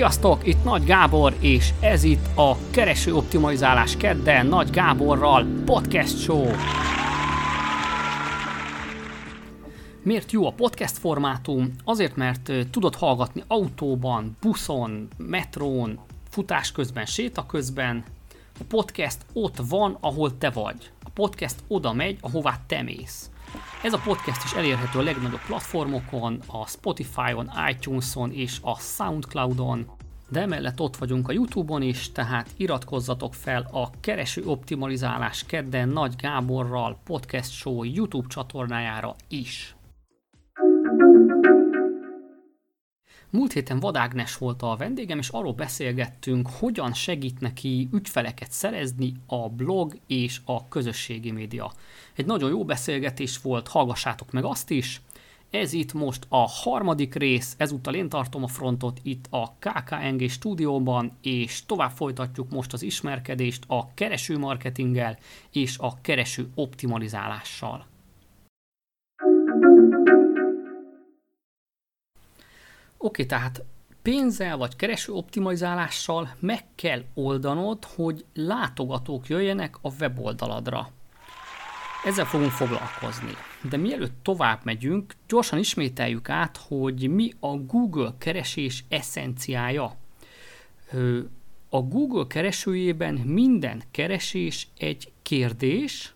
Sziasztok, itt Nagy Gábor, és ez itt a Kereső Optimalizálás kedden Nagy Gáborral podcast show. Miért jó a podcast formátum? Azért, mert tudod hallgatni autóban, buszon, metrón, futás közben, séta közben. A podcast ott van, ahol te vagy. A podcast oda megy, ahová te mész. Ez a podcast is elérhető a legnagyobb platformokon, a Spotify-on, iTunes-on és a Soundcloud-on, de emellett ott vagyunk a Youtube-on is, tehát iratkozzatok fel a Kereső Optimalizálás kedden Nagy Gáborral podcast show YouTube csatornájára is. Múlt héten Vadágnes volt a vendégem, és arról beszélgettünk, hogyan segít neki ügyfeleket szerezni a blog és a közösségi média. Egy nagyon jó beszélgetés volt, hallgassátok meg azt is. Ez itt most a harmadik rész, ezúttal én tartom a frontot itt a KKNG stúdióban, és tovább folytatjuk most az ismerkedést a kereső marketinggel és a kereső optimalizálással. Oké, tehát pénzzel vagy kereső optimalizálással meg kell oldanod, hogy látogatók jöjjenek a weboldaladra. Ezzel fogunk foglalkozni. De mielőtt tovább megyünk, gyorsan ismételjük át, hogy mi a Google keresés eszenciája. A Google keresőjében minden keresés egy kérdés,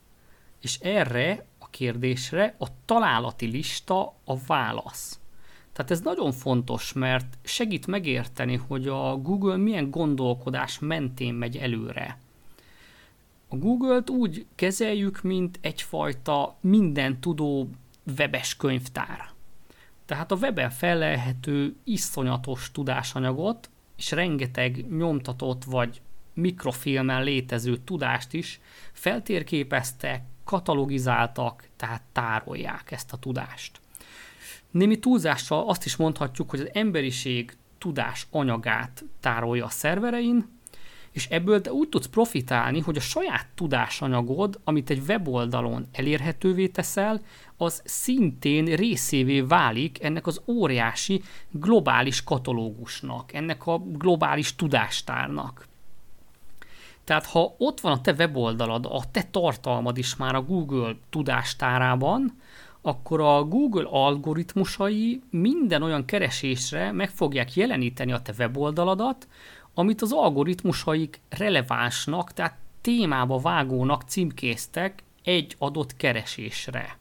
és erre a kérdésre a találati lista a válasz. Tehát ez nagyon fontos, mert segít megérteni, hogy a Google milyen gondolkodás mentén megy előre. A Google-t úgy kezeljük, mint egyfajta minden tudó webes könyvtár. Tehát a weben felelhető iszonyatos tudásanyagot, és rengeteg nyomtatott vagy mikrofilmen létező tudást is feltérképeztek, katalogizáltak, tehát tárolják ezt a tudást. Némi túlzással azt is mondhatjuk, hogy az emberiség tudás anyagát tárolja a szerverein, és ebből te úgy tudsz profitálni, hogy a saját tudásanyagod, amit egy weboldalon elérhetővé teszel, az szintén részévé válik ennek az óriási globális katalógusnak, ennek a globális tudástárnak. Tehát ha ott van a te weboldalad, a te tartalmad is már a Google tudástárában, akkor a Google algoritmusai minden olyan keresésre meg fogják jeleníteni a te weboldaladat, amit az algoritmusaik relevánsnak, tehát témába vágónak címkéztek egy adott keresésre.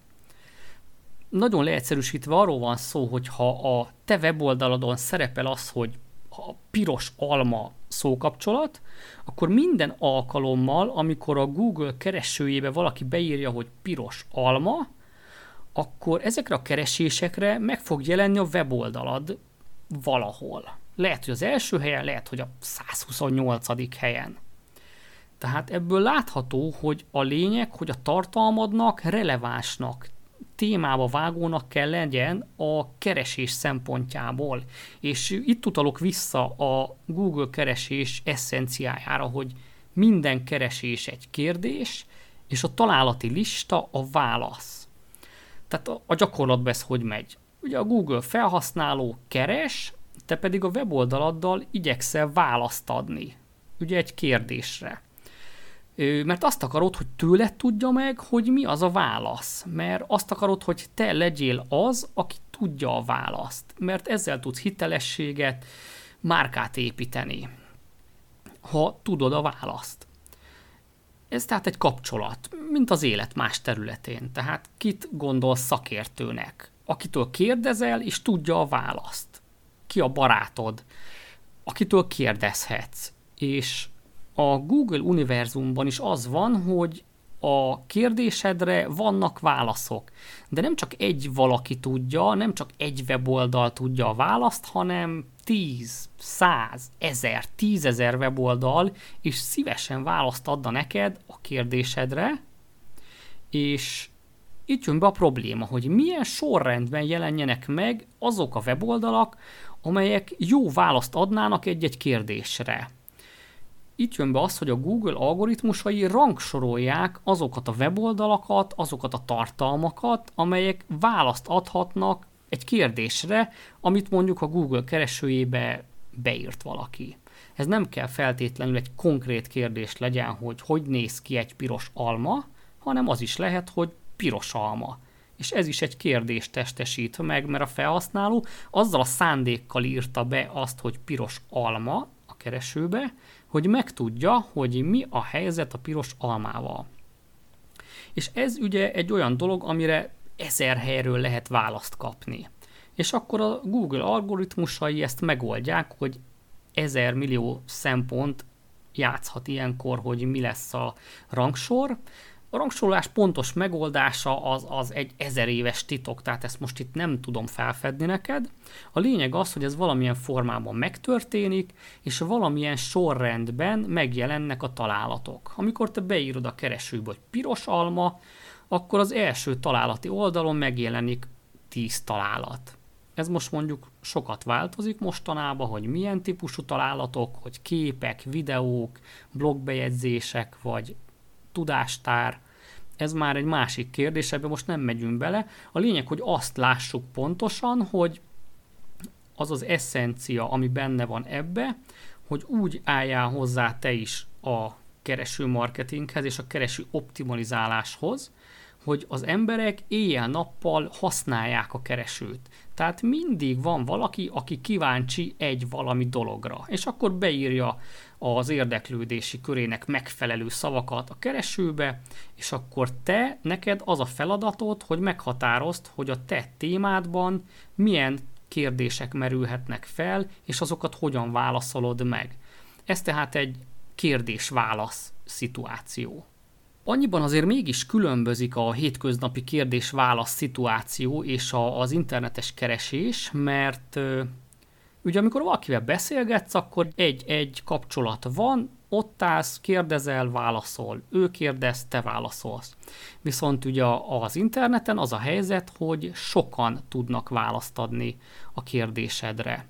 Nagyon leegyszerűsítve arról van szó, hogy ha a te weboldaladon szerepel az, hogy a piros alma szókapcsolat, akkor minden alkalommal, amikor a Google keresőjébe valaki beírja, hogy piros alma, akkor ezekre a keresésekre meg fog jelenni a weboldalad valahol. Lehet, hogy az első helyen, lehet, hogy a 128. helyen. Tehát ebből látható, hogy a lényeg, hogy a tartalmadnak relevánsnak, témába vágónak kell legyen a keresés szempontjából. És itt utalok vissza a Google keresés eszenciájára, hogy minden keresés egy kérdés, és a találati lista a válasz. Tehát a, gyakorlatban ez hogy megy? Ugye a Google felhasználó keres, te pedig a weboldaladdal igyekszel választ adni. Ugye egy kérdésre. Mert azt akarod, hogy tőle tudja meg, hogy mi az a válasz. Mert azt akarod, hogy te legyél az, aki tudja a választ. Mert ezzel tudsz hitelességet, márkát építeni, ha tudod a választ. Ez tehát egy kapcsolat, mint az élet más területén. Tehát kit gondol szakértőnek? Akitől kérdezel, és tudja a választ. Ki a barátod? Akitől kérdezhetsz. És a Google univerzumban is az van, hogy a kérdésedre vannak válaszok. De nem csak egy valaki tudja, nem csak egy weboldal tudja a választ, hanem 10, 100, 1000, 10 ezer weboldal, és szívesen választ adna neked a kérdésedre, és itt jön be a probléma, hogy milyen sorrendben jelenjenek meg azok a weboldalak, amelyek jó választ adnának egy-egy kérdésre. Itt jön be az, hogy a Google algoritmusai rangsorolják azokat a weboldalakat, azokat a tartalmakat, amelyek választ adhatnak egy kérdésre, amit mondjuk a Google keresőjébe beírt valaki. Ez nem kell feltétlenül egy konkrét kérdés legyen, hogy hogy néz ki egy piros alma, hanem az is lehet, hogy piros alma. És ez is egy kérdést testesít meg, mert a felhasználó azzal a szándékkal írta be azt, hogy piros alma a keresőbe, hogy megtudja, hogy mi a helyzet a piros almával. És ez ugye egy olyan dolog, amire ezer helyről lehet választ kapni. És akkor a Google algoritmusai ezt megoldják, hogy ezer millió szempont játszhat ilyenkor, hogy mi lesz a rangsor. A rangsorolás pontos megoldása az, az egy ezer éves titok, tehát ezt most itt nem tudom felfedni neked. A lényeg az, hogy ez valamilyen formában megtörténik, és valamilyen sorrendben megjelennek a találatok. Amikor te beírod a keresőbe, hogy piros alma, akkor az első találati oldalon megjelenik 10 találat. Ez most mondjuk sokat változik mostanában, hogy milyen típusú találatok, hogy képek, videók, blogbejegyzések, vagy tudástár, ez már egy másik kérdés, ebbe most nem megyünk bele. A lényeg, hogy azt lássuk pontosan, hogy az az eszencia, ami benne van ebbe, hogy úgy álljál hozzá te is a kereső marketinghez és a kereső optimalizáláshoz, hogy az emberek éjjel-nappal használják a keresőt. Tehát mindig van valaki, aki kíváncsi egy valami dologra, és akkor beírja az érdeklődési körének megfelelő szavakat a keresőbe, és akkor te, neked az a feladatod, hogy meghatározd, hogy a te témádban milyen kérdések merülhetnek fel, és azokat hogyan válaszolod meg. Ez tehát egy kérdés-válasz szituáció. Annyiban azért mégis különbözik a hétköznapi kérdés-válasz szituáció és a, az internetes keresés, mert ugye amikor valakivel beszélgetsz, akkor egy-egy kapcsolat van, ott állsz, kérdezel, válaszol, ő kérdez, te válaszolsz. Viszont ugye az interneten az a helyzet, hogy sokan tudnak választ adni a kérdésedre.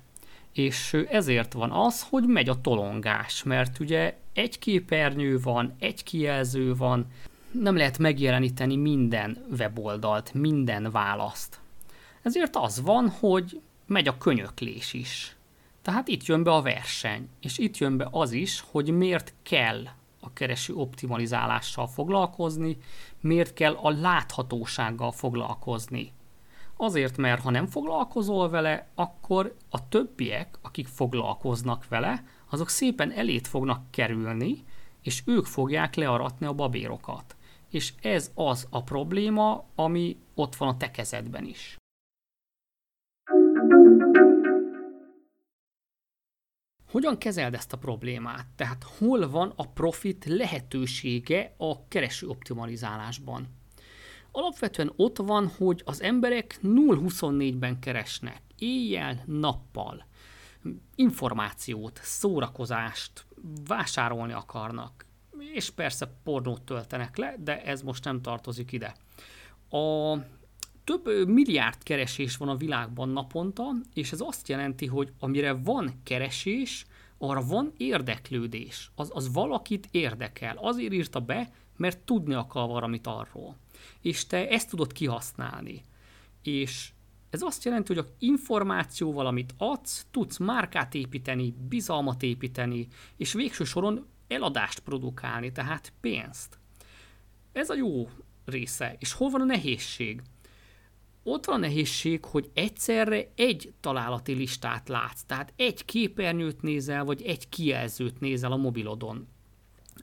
És ezért van az, hogy megy a tolongás, mert ugye egy képernyő van, egy kijelző van, nem lehet megjeleníteni minden weboldalt, minden választ. Ezért az van, hogy megy a könyöklés is. Tehát itt jön be a verseny, és itt jön be az is, hogy miért kell a kereső optimalizálással foglalkozni, miért kell a láthatósággal foglalkozni. Azért, mert ha nem foglalkozol vele, akkor a többiek, akik foglalkoznak vele, azok szépen elét fognak kerülni, és ők fogják learatni a babérokat. És ez az a probléma, ami ott van a te kezedben is. Hogyan kezeld ezt a problémát? Tehát hol van a profit lehetősége a kereső optimalizálásban? Alapvetően ott van, hogy az emberek 0-24-ben keresnek, éjjel, nappal információt, szórakozást, vásárolni akarnak, és persze pornót töltenek le, de ez most nem tartozik ide. A több milliárd keresés van a világban naponta, és ez azt jelenti, hogy amire van keresés, arra van érdeklődés. Az, az valakit érdekel. Azért írta be, mert tudni akar valamit arról. És te ezt tudod kihasználni. És ez azt jelenti, hogy a információval, amit adsz, tudsz márkát építeni, bizalmat építeni, és végső soron eladást produkálni, tehát pénzt. Ez a jó része. És hol van a nehézség? Ott van a nehézség, hogy egyszerre egy találati listát látsz, tehát egy képernyőt nézel, vagy egy kijelzőt nézel a mobilodon,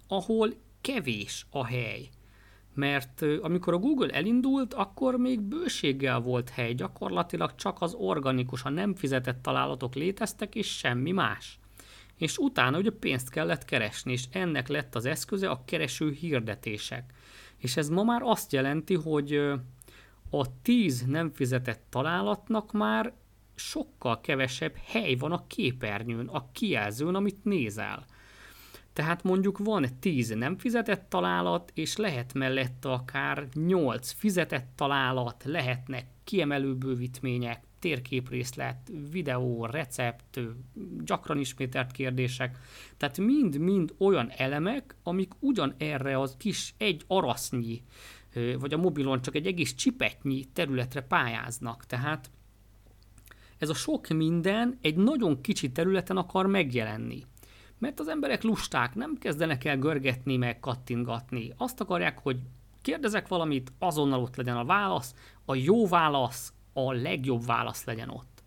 ahol kevés a hely mert amikor a Google elindult, akkor még bőséggel volt hely, gyakorlatilag csak az organikus, a nem fizetett találatok léteztek, és semmi más. És utána ugye pénzt kellett keresni, és ennek lett az eszköze a kereső hirdetések. És ez ma már azt jelenti, hogy a 10 nem fizetett találatnak már sokkal kevesebb hely van a képernyőn, a kijelzőn, amit nézel. Tehát mondjuk van 10 nem fizetett találat, és lehet mellette akár 8 fizetett találat, lehetnek kiemelő bővítmények, térképrészlet, videó, recept, gyakran ismételt kérdések. Tehát mind-mind olyan elemek, amik ugyan erre az kis egy arasznyi, vagy a mobilon csak egy egész csipetnyi területre pályáznak. Tehát ez a sok minden egy nagyon kicsi területen akar megjelenni. Mert az emberek lusták, nem kezdenek el görgetni, meg kattingatni. Azt akarják, hogy kérdezek valamit, azonnal ott legyen a válasz, a jó válasz, a legjobb válasz legyen ott.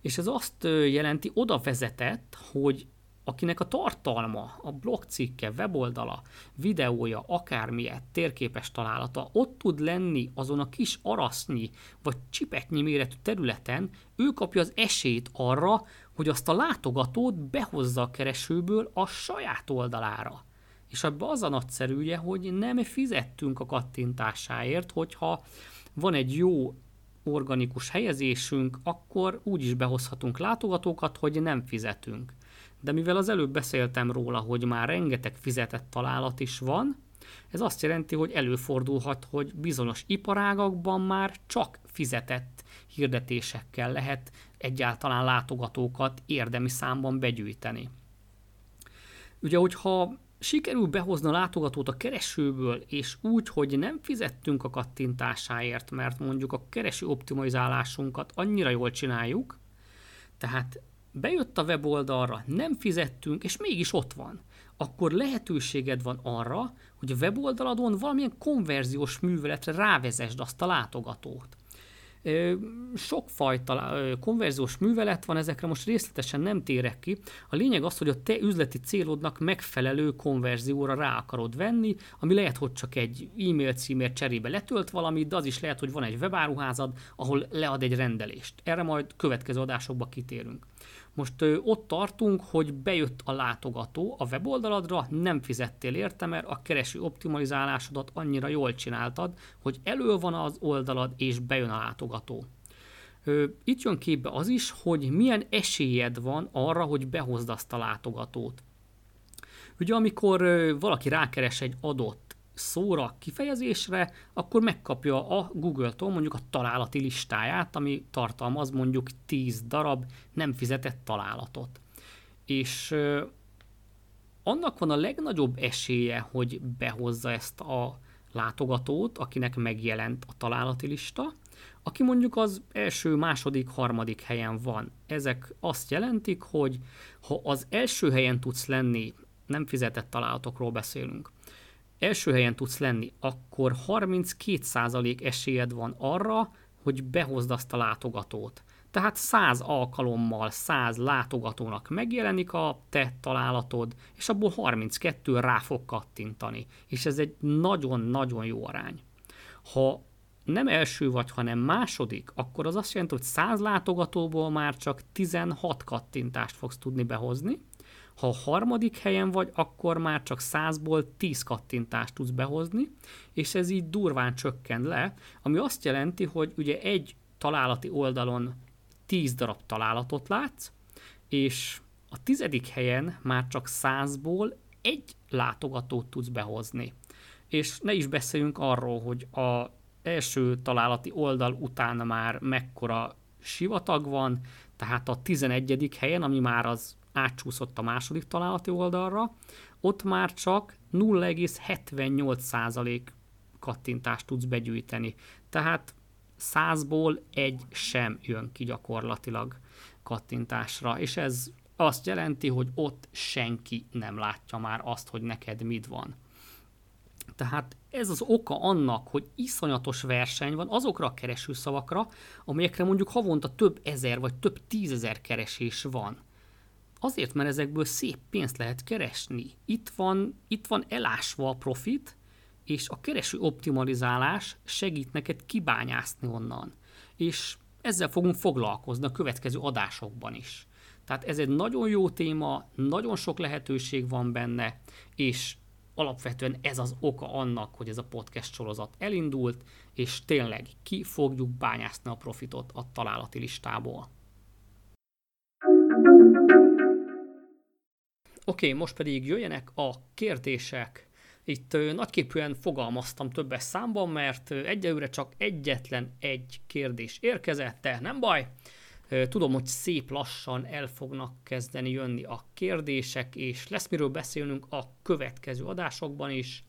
És ez azt jelenti, oda vezetett, hogy akinek a tartalma, a blogcikke, weboldala, videója, akármilyen térképes találata ott tud lenni azon a kis arasznyi vagy csipetnyi méretű területen, ő kapja az esélyt arra, hogy azt a látogatót behozza a keresőből a saját oldalára. És abban az a nagyszerűje, hogy nem fizettünk a kattintásáért, hogyha van egy jó organikus helyezésünk, akkor úgy is behozhatunk látogatókat, hogy nem fizetünk. De mivel az előbb beszéltem róla, hogy már rengeteg fizetett találat is van, ez azt jelenti, hogy előfordulhat, hogy bizonyos iparágakban már csak fizetett hirdetésekkel lehet egyáltalán látogatókat érdemi számban begyűjteni. Ugye, hogyha sikerül behozni a látogatót a keresőből, és úgy, hogy nem fizettünk a kattintásáért, mert mondjuk a kereső optimalizálásunkat annyira jól csináljuk, tehát bejött a weboldalra, nem fizettünk, és mégis ott van, akkor lehetőséged van arra, hogy a weboldaladon valamilyen konverziós műveletre rávezesd azt a látogatót. Sokfajta konverziós művelet van, ezekre most részletesen nem térek ki. A lényeg az, hogy a te üzleti célodnak megfelelő konverzióra rá akarod venni, ami lehet, hogy csak egy e-mail címért cserébe letölt valamit, de az is lehet, hogy van egy webáruházad, ahol lead egy rendelést. Erre majd következő adásokba kitérünk. Most ö, ott tartunk, hogy bejött a látogató a weboldaladra, nem fizettél érte, mert a kereső optimalizálásodat annyira jól csináltad, hogy elő van az oldalad, és bejön a látogató. Ö, itt jön képbe az is, hogy milyen esélyed van arra, hogy behozd azt a látogatót. Ugye amikor ö, valaki rákeres egy adott szóra, kifejezésre, akkor megkapja a Google-tól mondjuk a találati listáját, ami tartalmaz mondjuk 10 darab nem fizetett találatot. És annak van a legnagyobb esélye, hogy behozza ezt a látogatót, akinek megjelent a találati lista, aki mondjuk az első, második, harmadik helyen van. Ezek azt jelentik, hogy ha az első helyen tudsz lenni, nem fizetett találatokról beszélünk, első helyen tudsz lenni, akkor 32% esélyed van arra, hogy behozd azt a látogatót. Tehát 100 alkalommal 100 látogatónak megjelenik a te találatod, és abból 32 rá fog kattintani. És ez egy nagyon-nagyon jó arány. Ha nem első vagy, hanem második, akkor az azt jelenti, hogy 100 látogatóból már csak 16 kattintást fogsz tudni behozni, ha a harmadik helyen vagy, akkor már csak 100-ból 10 kattintást tudsz behozni, és ez így durván csökken le, ami azt jelenti, hogy ugye egy találati oldalon 10 darab találatot látsz, és a tizedik helyen már csak 100-ból egy látogatót tudsz behozni. És ne is beszéljünk arról, hogy a első találati oldal után már mekkora sivatag van, tehát a 11. helyen, ami már az átcsúszott a második találati oldalra, ott már csak 0,78% kattintást tudsz begyűjteni. Tehát 100-ból egy sem jön ki gyakorlatilag kattintásra, és ez azt jelenti, hogy ott senki nem látja már azt, hogy neked mit van. Tehát ez az oka annak, hogy iszonyatos verseny van azokra a keresőszavakra, amelyekre mondjuk havonta több ezer vagy több tízezer keresés van. Azért, mert ezekből szép pénzt lehet keresni. Itt van, itt van elásva a profit, és a kereső optimalizálás segít neked kibányászni onnan. És ezzel fogunk foglalkozni a következő adásokban is. Tehát ez egy nagyon jó téma, nagyon sok lehetőség van benne, és alapvetően ez az oka annak, hogy ez a podcast sorozat elindult, és tényleg ki fogjuk bányászni a profitot a találati listából. Oké, most pedig jöjjenek a kérdések. Itt nagyképűen fogalmaztam többes számban, mert egyelőre csak egyetlen egy kérdés érkezett, de nem baj. Tudom, hogy szép lassan el fognak kezdeni jönni a kérdések, és lesz miről beszélnünk a következő adásokban is.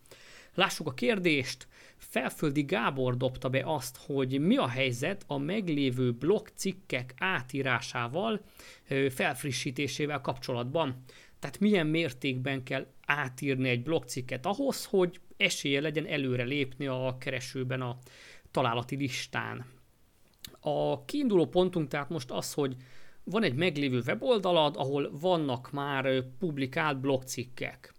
Lássuk a kérdést. Felföldi Gábor dobta be azt, hogy mi a helyzet a meglévő blogcikkek átírásával, felfrissítésével kapcsolatban. Tehát milyen mértékben kell átírni egy blogcikket ahhoz, hogy esélye legyen előre lépni a keresőben a találati listán. A kiinduló pontunk tehát most az, hogy van egy meglévő weboldalad, ahol vannak már publikált blogcikkek.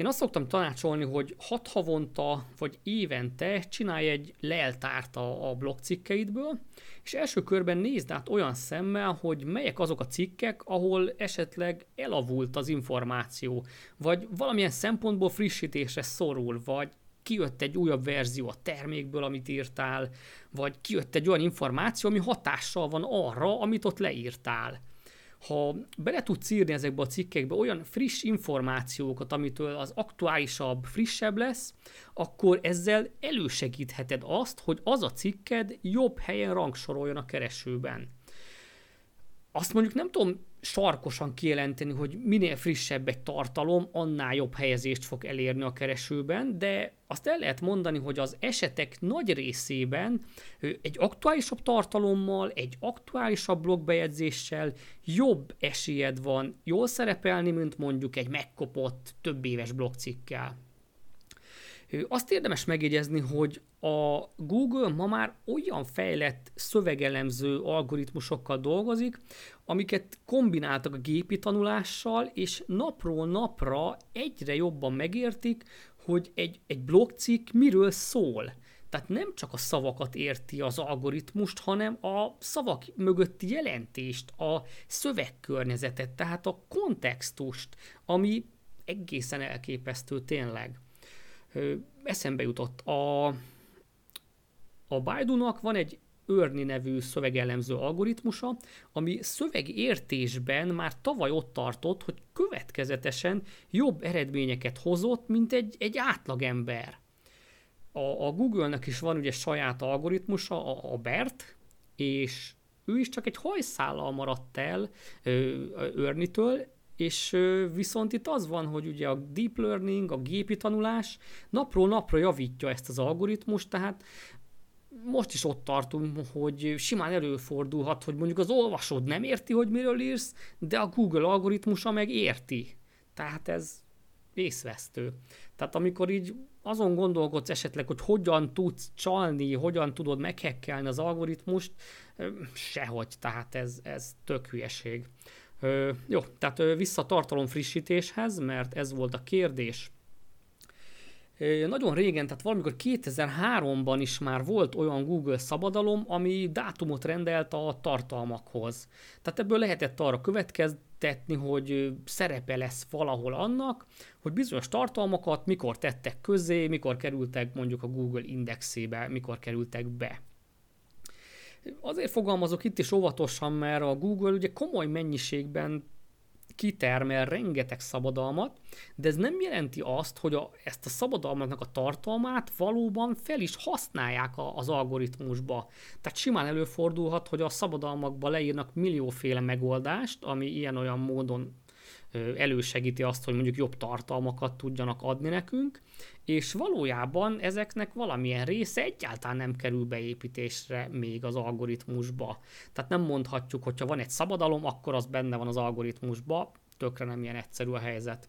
Én azt szoktam tanácsolni, hogy hat havonta vagy évente csinálj egy leltárt a, a blog cikkeidből, és első körben nézd át olyan szemmel, hogy melyek azok a cikkek, ahol esetleg elavult az információ, vagy valamilyen szempontból frissítésre szorul, vagy kijött egy újabb verzió a termékből, amit írtál, vagy kijött egy olyan információ, ami hatással van arra, amit ott leírtál ha bele tudsz írni ezekbe a cikkekbe olyan friss információkat, amitől az aktuálisabb, frissebb lesz, akkor ezzel elősegítheted azt, hogy az a cikked jobb helyen rangsoroljon a keresőben. Azt mondjuk nem tudom sarkosan kijelenteni, hogy minél frissebb egy tartalom, annál jobb helyezést fog elérni a keresőben, de azt el lehet mondani, hogy az esetek nagy részében egy aktuálisabb tartalommal, egy aktuálisabb blogbejegyzéssel jobb esélyed van jól szerepelni, mint mondjuk egy megkopott több éves blogcikkel. Azt érdemes megjegyezni, hogy a Google ma már olyan fejlett szövegelemző algoritmusokkal dolgozik, amiket kombináltak a gépi tanulással, és napról napra egyre jobban megértik, hogy egy, egy blogcikk miről szól. Tehát nem csak a szavakat érti az algoritmust, hanem a szavak mögötti jelentést, a szövegkörnyezetet, tehát a kontextust, ami egészen elképesztő tényleg eszembe jutott. A, a Baidu-nak van egy Örni nevű szövegellemző algoritmusa, ami szövegértésben már tavaly ott tartott, hogy következetesen jobb eredményeket hozott, mint egy, egy átlagember. A, a Google-nek is van ugye saját algoritmusa, a, a BERT, és ő is csak egy hajszállal maradt el Örnitől, és viszont itt az van, hogy ugye a deep learning, a gépi tanulás napról napra javítja ezt az algoritmust, tehát most is ott tartunk, hogy simán előfordulhat, hogy mondjuk az olvasód nem érti, hogy miről írsz, de a Google algoritmusa meg érti. Tehát ez észvesztő. Tehát amikor így azon gondolkodsz esetleg, hogy hogyan tudsz csalni, hogyan tudod meghekkelni az algoritmust, sehogy, tehát ez, ez tök hülyeség. Ö, jó, tehát vissza tartalom frissítéshez, mert ez volt a kérdés. Nagyon régen, tehát valamikor 2003-ban is már volt olyan Google szabadalom, ami dátumot rendelt a tartalmakhoz. Tehát ebből lehetett arra következtetni, hogy szerepe lesz valahol annak, hogy bizonyos tartalmakat mikor tettek közé, mikor kerültek mondjuk a Google indexébe, mikor kerültek be. Azért fogalmazok itt is óvatosan, mert a Google ugye komoly mennyiségben kitermel rengeteg szabadalmat, de ez nem jelenti azt, hogy a, ezt a szabadalmaknak a tartalmát valóban fel is használják a, az algoritmusba. Tehát simán előfordulhat, hogy a szabadalmakba leírnak millióféle megoldást, ami ilyen-olyan módon elősegíti azt, hogy mondjuk jobb tartalmakat tudjanak adni nekünk, és valójában ezeknek valamilyen része egyáltalán nem kerül beépítésre még az algoritmusba. Tehát nem mondhatjuk, hogyha van egy szabadalom, akkor az benne van az algoritmusba, tökre nem ilyen egyszerű a helyzet.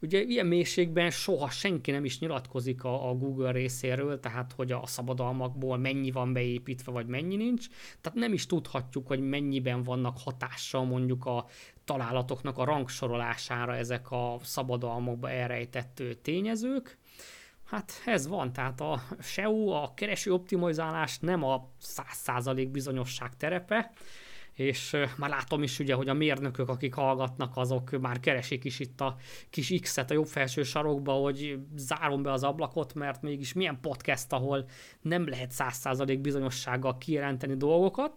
Ugye ilyen mélységben soha senki nem is nyilatkozik a, a Google részéről, tehát hogy a szabadalmakból mennyi van beépítve, vagy mennyi nincs. Tehát nem is tudhatjuk, hogy mennyiben vannak hatással mondjuk a találatoknak a rangsorolására ezek a szabadalmakba elrejtett tényezők. Hát ez van, tehát a SEO, a kereső optimalizálás nem a 100% bizonyosság terepe, és már látom is ugye, hogy a mérnökök, akik hallgatnak, azok már keresik is itt a kis X-et a jobb felső sarokba, hogy zárom be az ablakot, mert mégis milyen podcast, ahol nem lehet 100% bizonyossággal kijelenteni dolgokat,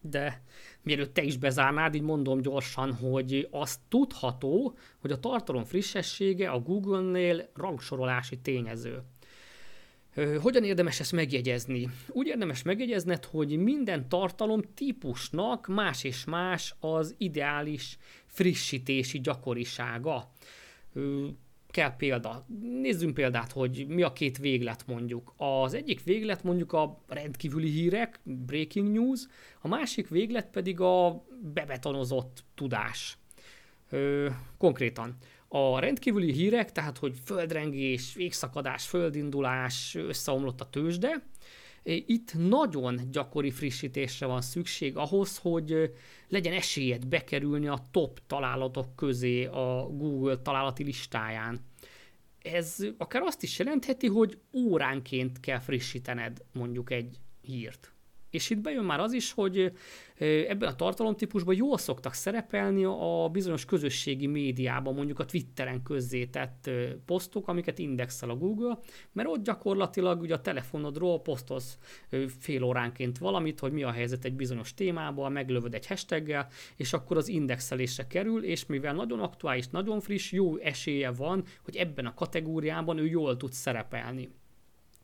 de mielőtt te is bezárnád, így mondom gyorsan, hogy az tudható, hogy a tartalom frissessége a Google-nél rangsorolási tényező. Hogyan érdemes ezt megjegyezni? Úgy érdemes megjegyezned, hogy minden tartalom típusnak más és más az ideális frissítési gyakorisága. Kell példa. Nézzünk példát, hogy mi a két véglet mondjuk. Az egyik véglet mondjuk a rendkívüli hírek, breaking news, a másik véglet pedig a bebetonozott tudás. Ö, konkrétan a rendkívüli hírek, tehát hogy földrengés, végszakadás, földindulás, összeomlott a tőzsde, itt nagyon gyakori frissítésre van szükség ahhoz, hogy legyen esélyed bekerülni a top találatok közé a Google találati listáján. Ez akár azt is jelentheti, hogy óránként kell frissítened mondjuk egy hírt. És itt bejön már az is, hogy ebben a tartalomtípusban jól szoktak szerepelni a bizonyos közösségi médiában, mondjuk a Twitteren közzétett posztok, amiket indexel a Google, mert ott gyakorlatilag ugye a telefonodról posztolsz fél óránként valamit, hogy mi a helyzet egy bizonyos témában, meglövöd egy hashtaggel, és akkor az indexelésre kerül, és mivel nagyon aktuális, nagyon friss, jó esélye van, hogy ebben a kategóriában ő jól tud szerepelni.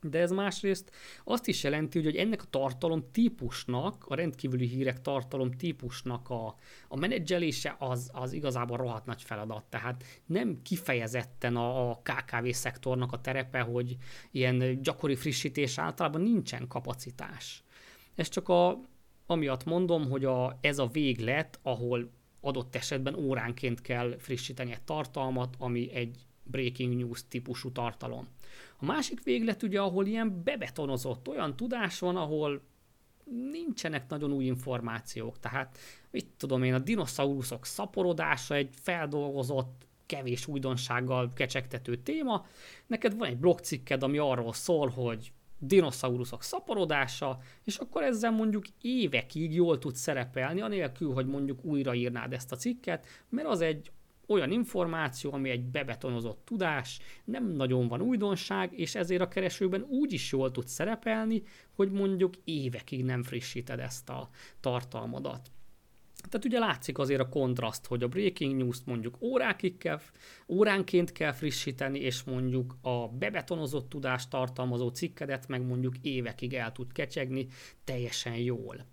De ez másrészt azt is jelenti, hogy ennek a tartalom típusnak, a rendkívüli hírek tartalom típusnak a, a menedzselése az, az igazából rohadt nagy feladat. Tehát nem kifejezetten a, a KKV szektornak a terepe, hogy ilyen gyakori frissítés általában nincsen kapacitás. Ez csak a, amiatt mondom, hogy a, ez a véglet, ahol adott esetben óránként kell frissíteni egy tartalmat, ami egy breaking news típusú tartalom. A másik véglet ugye, ahol ilyen bebetonozott olyan tudás van, ahol nincsenek nagyon új információk. Tehát, mit tudom én, a dinoszauruszok szaporodása egy feldolgozott, kevés újdonsággal kecsegtető téma. Neked van egy blogcikked, ami arról szól, hogy dinoszauruszok szaporodása, és akkor ezzel mondjuk évekig jól tud szerepelni, anélkül, hogy mondjuk újraírnád ezt a cikket, mert az egy olyan információ, ami egy bebetonozott tudás, nem nagyon van újdonság, és ezért a keresőben úgy is jól tud szerepelni, hogy mondjuk évekig nem frissíted ezt a tartalmadat. Tehát ugye látszik azért a kontraszt, hogy a breaking news-t mondjuk órákig kell, óránként kell frissíteni, és mondjuk a bebetonozott tudást tartalmazó cikkedet meg mondjuk évekig el tud kecsegni teljesen jól.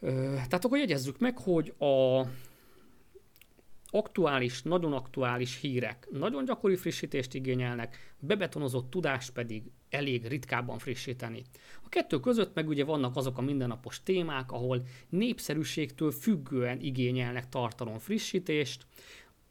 Tehát akkor jegyezzük meg, hogy a aktuális, nagyon aktuális hírek nagyon gyakori frissítést igényelnek, bebetonozott tudás pedig elég ritkábban frissíteni. A kettő között meg ugye vannak azok a mindennapos témák, ahol népszerűségtől függően igényelnek tartalom frissítést.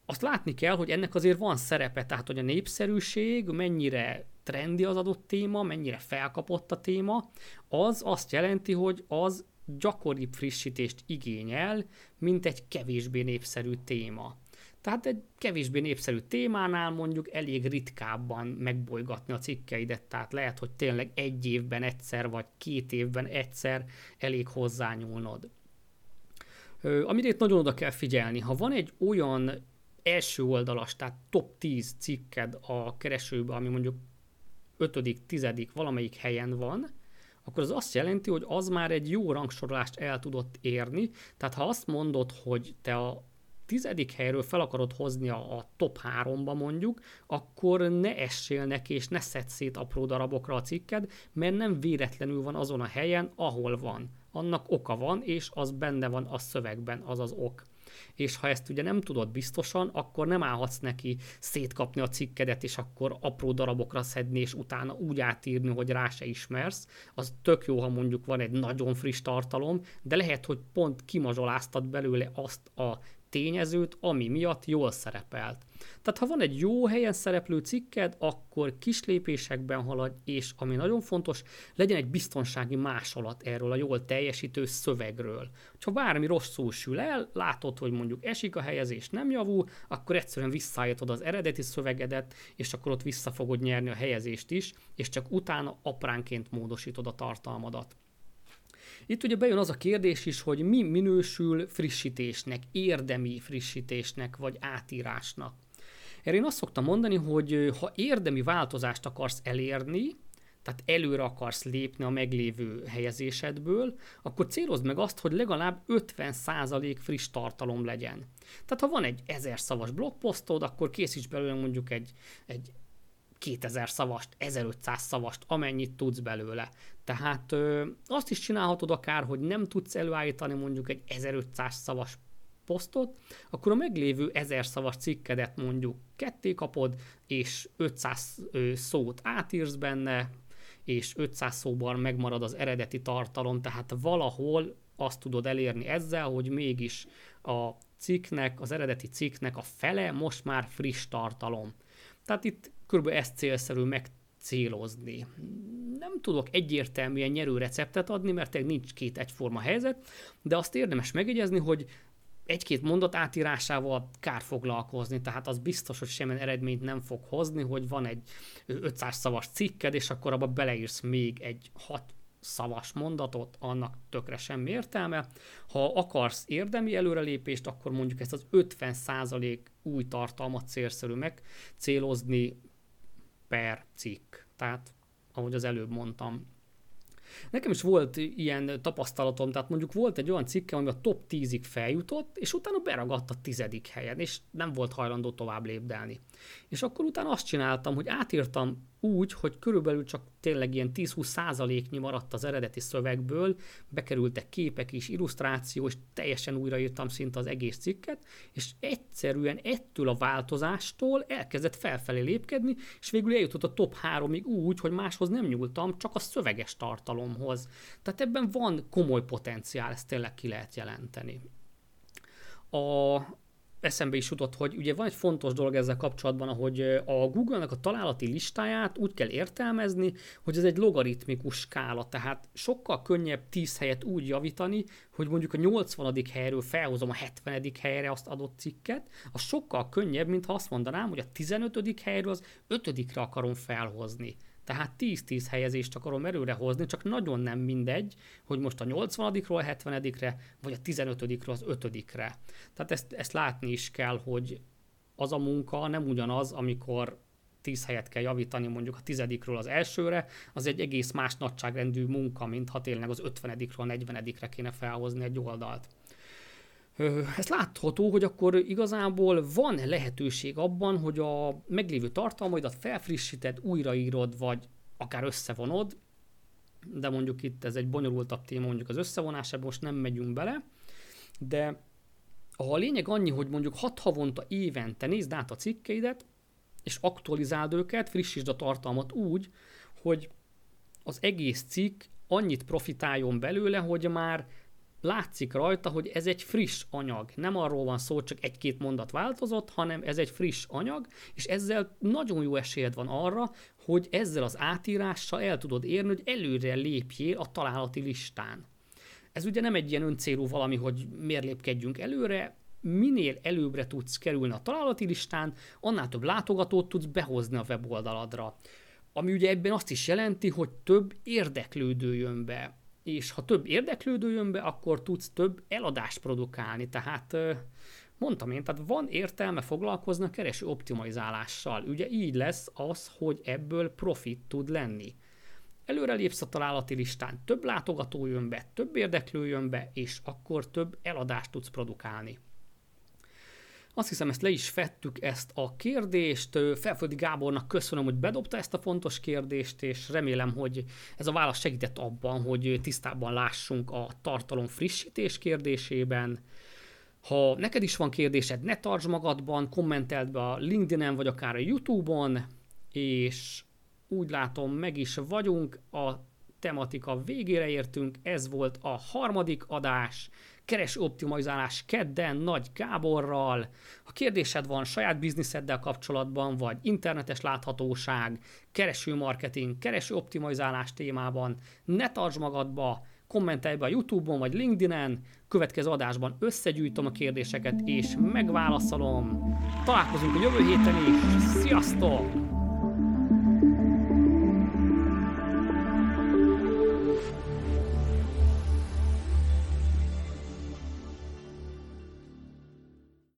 Azt látni kell, hogy ennek azért van szerepe, tehát hogy a népszerűség mennyire trendi az adott téma, mennyire felkapott a téma, az azt jelenti, hogy az gyakoribb frissítést igényel, mint egy kevésbé népszerű téma. Tehát egy kevésbé népszerű témánál mondjuk elég ritkábban megbolygatni a cikkeidet, tehát lehet, hogy tényleg egy évben egyszer, vagy két évben egyszer elég hozzányúlnod. Amire itt nagyon oda kell figyelni, ha van egy olyan első oldalas, tehát top 10 cikked a keresőbe, ami mondjuk 5., 10. valamelyik helyen van, akkor az azt jelenti, hogy az már egy jó rangsorolást el tudott érni. Tehát ha azt mondod, hogy te a tizedik helyről fel akarod hozni a, a top háromba mondjuk, akkor ne essél neki és ne szed szét apró darabokra a cikked, mert nem véletlenül van azon a helyen, ahol van. Annak oka van, és az benne van a szövegben, az az ok és ha ezt ugye nem tudod biztosan, akkor nem állhatsz neki szétkapni a cikkedet, és akkor apró darabokra szedni, és utána úgy átírni, hogy rá se ismersz. Az tök jó, ha mondjuk van egy nagyon friss tartalom, de lehet, hogy pont kimazsoláztad belőle azt a tényezőt, ami miatt jól szerepelt. Tehát ha van egy jó helyen szereplő cikked, akkor kis lépésekben haladj, és ami nagyon fontos, legyen egy biztonsági másolat erről a jól teljesítő szövegről. Ha bármi rosszul sül el, látod, hogy mondjuk esik a helyezés, nem javul, akkor egyszerűen visszaállítod az eredeti szövegedet, és akkor ott vissza fogod nyerni a helyezést is, és csak utána apránként módosítod a tartalmadat. Itt ugye bejön az a kérdés is, hogy mi minősül frissítésnek, érdemi frissítésnek vagy átírásnak. Erre én azt szoktam mondani, hogy ha érdemi változást akarsz elérni, tehát előre akarsz lépni a meglévő helyezésedből, akkor célozd meg azt, hogy legalább 50% friss tartalom legyen. Tehát ha van egy 1000 szavas blogposztod, akkor készíts belőle mondjuk egy, egy 2000 szavast, 1500 szavast, amennyit tudsz belőle. Tehát ö, azt is csinálhatod akár, hogy nem tudsz előállítani mondjuk egy 1500 szavas posztot, akkor a meglévő ezer szavas cikkedet mondjuk ketté kapod, és 500 szót átírsz benne, és 500 szóban megmarad az eredeti tartalom, tehát valahol azt tudod elérni ezzel, hogy mégis a cikknek, az eredeti cikknek a fele most már friss tartalom. Tehát itt körülbelül ezt célszerű megcélozni. Nem tudok egyértelműen nyerő receptet adni, mert nincs két egyforma helyzet, de azt érdemes megjegyezni, hogy egy-két mondat átírásával kár foglalkozni, tehát az biztos, hogy semmilyen eredményt nem fog hozni, hogy van egy 500 szavas cikked, és akkor abba beleírsz még egy 6 szavas mondatot, annak tökre semmi értelme. Ha akarsz érdemi előrelépést, akkor mondjuk ezt az 50% új tartalmat célszerű meg célozni per cikk. Tehát, ahogy az előbb mondtam, Nekem is volt ilyen tapasztalatom, tehát mondjuk volt egy olyan cikkem, ami a top 10-ig feljutott, és utána beragadt a tizedik helyen, és nem volt hajlandó tovább lépdelni. És akkor utána azt csináltam, hogy átírtam úgy, hogy körülbelül csak tényleg ilyen 10-20 százaléknyi maradt az eredeti szövegből, bekerültek képek is, illusztráció, és teljesen újraírtam szinte az egész cikket, és egyszerűen ettől a változástól elkezdett felfelé lépkedni, és végül eljutott a top 3-ig úgy, hogy máshoz nem nyúltam, csak a szöveges tartalomhoz. Tehát ebben van komoly potenciál, ezt tényleg ki lehet jelenteni. A, eszembe is jutott, hogy ugye van egy fontos dolog ezzel kapcsolatban, hogy a Google-nek a találati listáját úgy kell értelmezni, hogy ez egy logaritmikus skála, tehát sokkal könnyebb 10 helyet úgy javítani, hogy mondjuk a 80. helyről felhozom a 70. helyre azt adott cikket, az sokkal könnyebb, mint ha azt mondanám, hogy a 15. helyről az 5. akarom felhozni. Tehát 10-10 helyezést akarom erőre hozni, csak nagyon nem mindegy, hogy most a 80-ról a 70-re, vagy a 15-ről az 5-re. Tehát ezt, ezt látni is kell, hogy az a munka nem ugyanaz, amikor 10 helyet kell javítani mondjuk a tizedikről az elsőre, az egy egész más nagyságrendű munka, mint ha tényleg az 50-ről a 40-re kéne felhozni egy oldalt ez látható, hogy akkor igazából van lehetőség abban, hogy a meglévő tartalmaidat felfrissíted, újraírod, vagy akár összevonod, de mondjuk itt ez egy bonyolultabb téma, mondjuk az összevonás, ebben most nem megyünk bele, de a lényeg annyi, hogy mondjuk hat havonta évente nézd át a cikkeidet, és aktualizáld őket, frissítsd a tartalmat úgy, hogy az egész cikk annyit profitáljon belőle, hogy már látszik rajta, hogy ez egy friss anyag. Nem arról van szó, csak egy-két mondat változott, hanem ez egy friss anyag, és ezzel nagyon jó esélyed van arra, hogy ezzel az átírással el tudod érni, hogy előre lépjél a találati listán. Ez ugye nem egy ilyen öncélú valami, hogy miért lépkedjünk előre, minél előbbre tudsz kerülni a találati listán, annál több látogatót tudsz behozni a weboldaladra. Ami ugye ebben azt is jelenti, hogy több érdeklődő jön be és ha több érdeklődő jön be, akkor tudsz több eladást produkálni. Tehát mondtam én, tehát van értelme foglalkozni a kereső optimalizálással. Ugye így lesz az, hogy ebből profit tud lenni. Előre lépsz a találati listán, több látogató jön be, több érdeklő jön be, és akkor több eladást tudsz produkálni. Azt hiszem, ezt le is fettük, ezt a kérdést. Felföldi Gábornak köszönöm, hogy bedobta ezt a fontos kérdést, és remélem, hogy ez a válasz segített abban, hogy tisztában lássunk a tartalom frissítés kérdésében. Ha neked is van kérdésed, ne tartsd magadban, kommenteld be a LinkedIn-en, vagy akár a YouTube-on, és úgy látom, meg is vagyunk, a tematika végére értünk, ez volt a harmadik adás, kereső optimalizálás kedden Nagy Gáborral. Ha kérdésed van saját bizniszeddel kapcsolatban, vagy internetes láthatóság, kereső marketing, kereső optimalizálás témában, ne tartsd magadba, kommentelj be a Youtube-on vagy LinkedIn-en, következő adásban összegyűjtöm a kérdéseket és megválaszolom. Találkozunk a jövő héten is, sziasztok!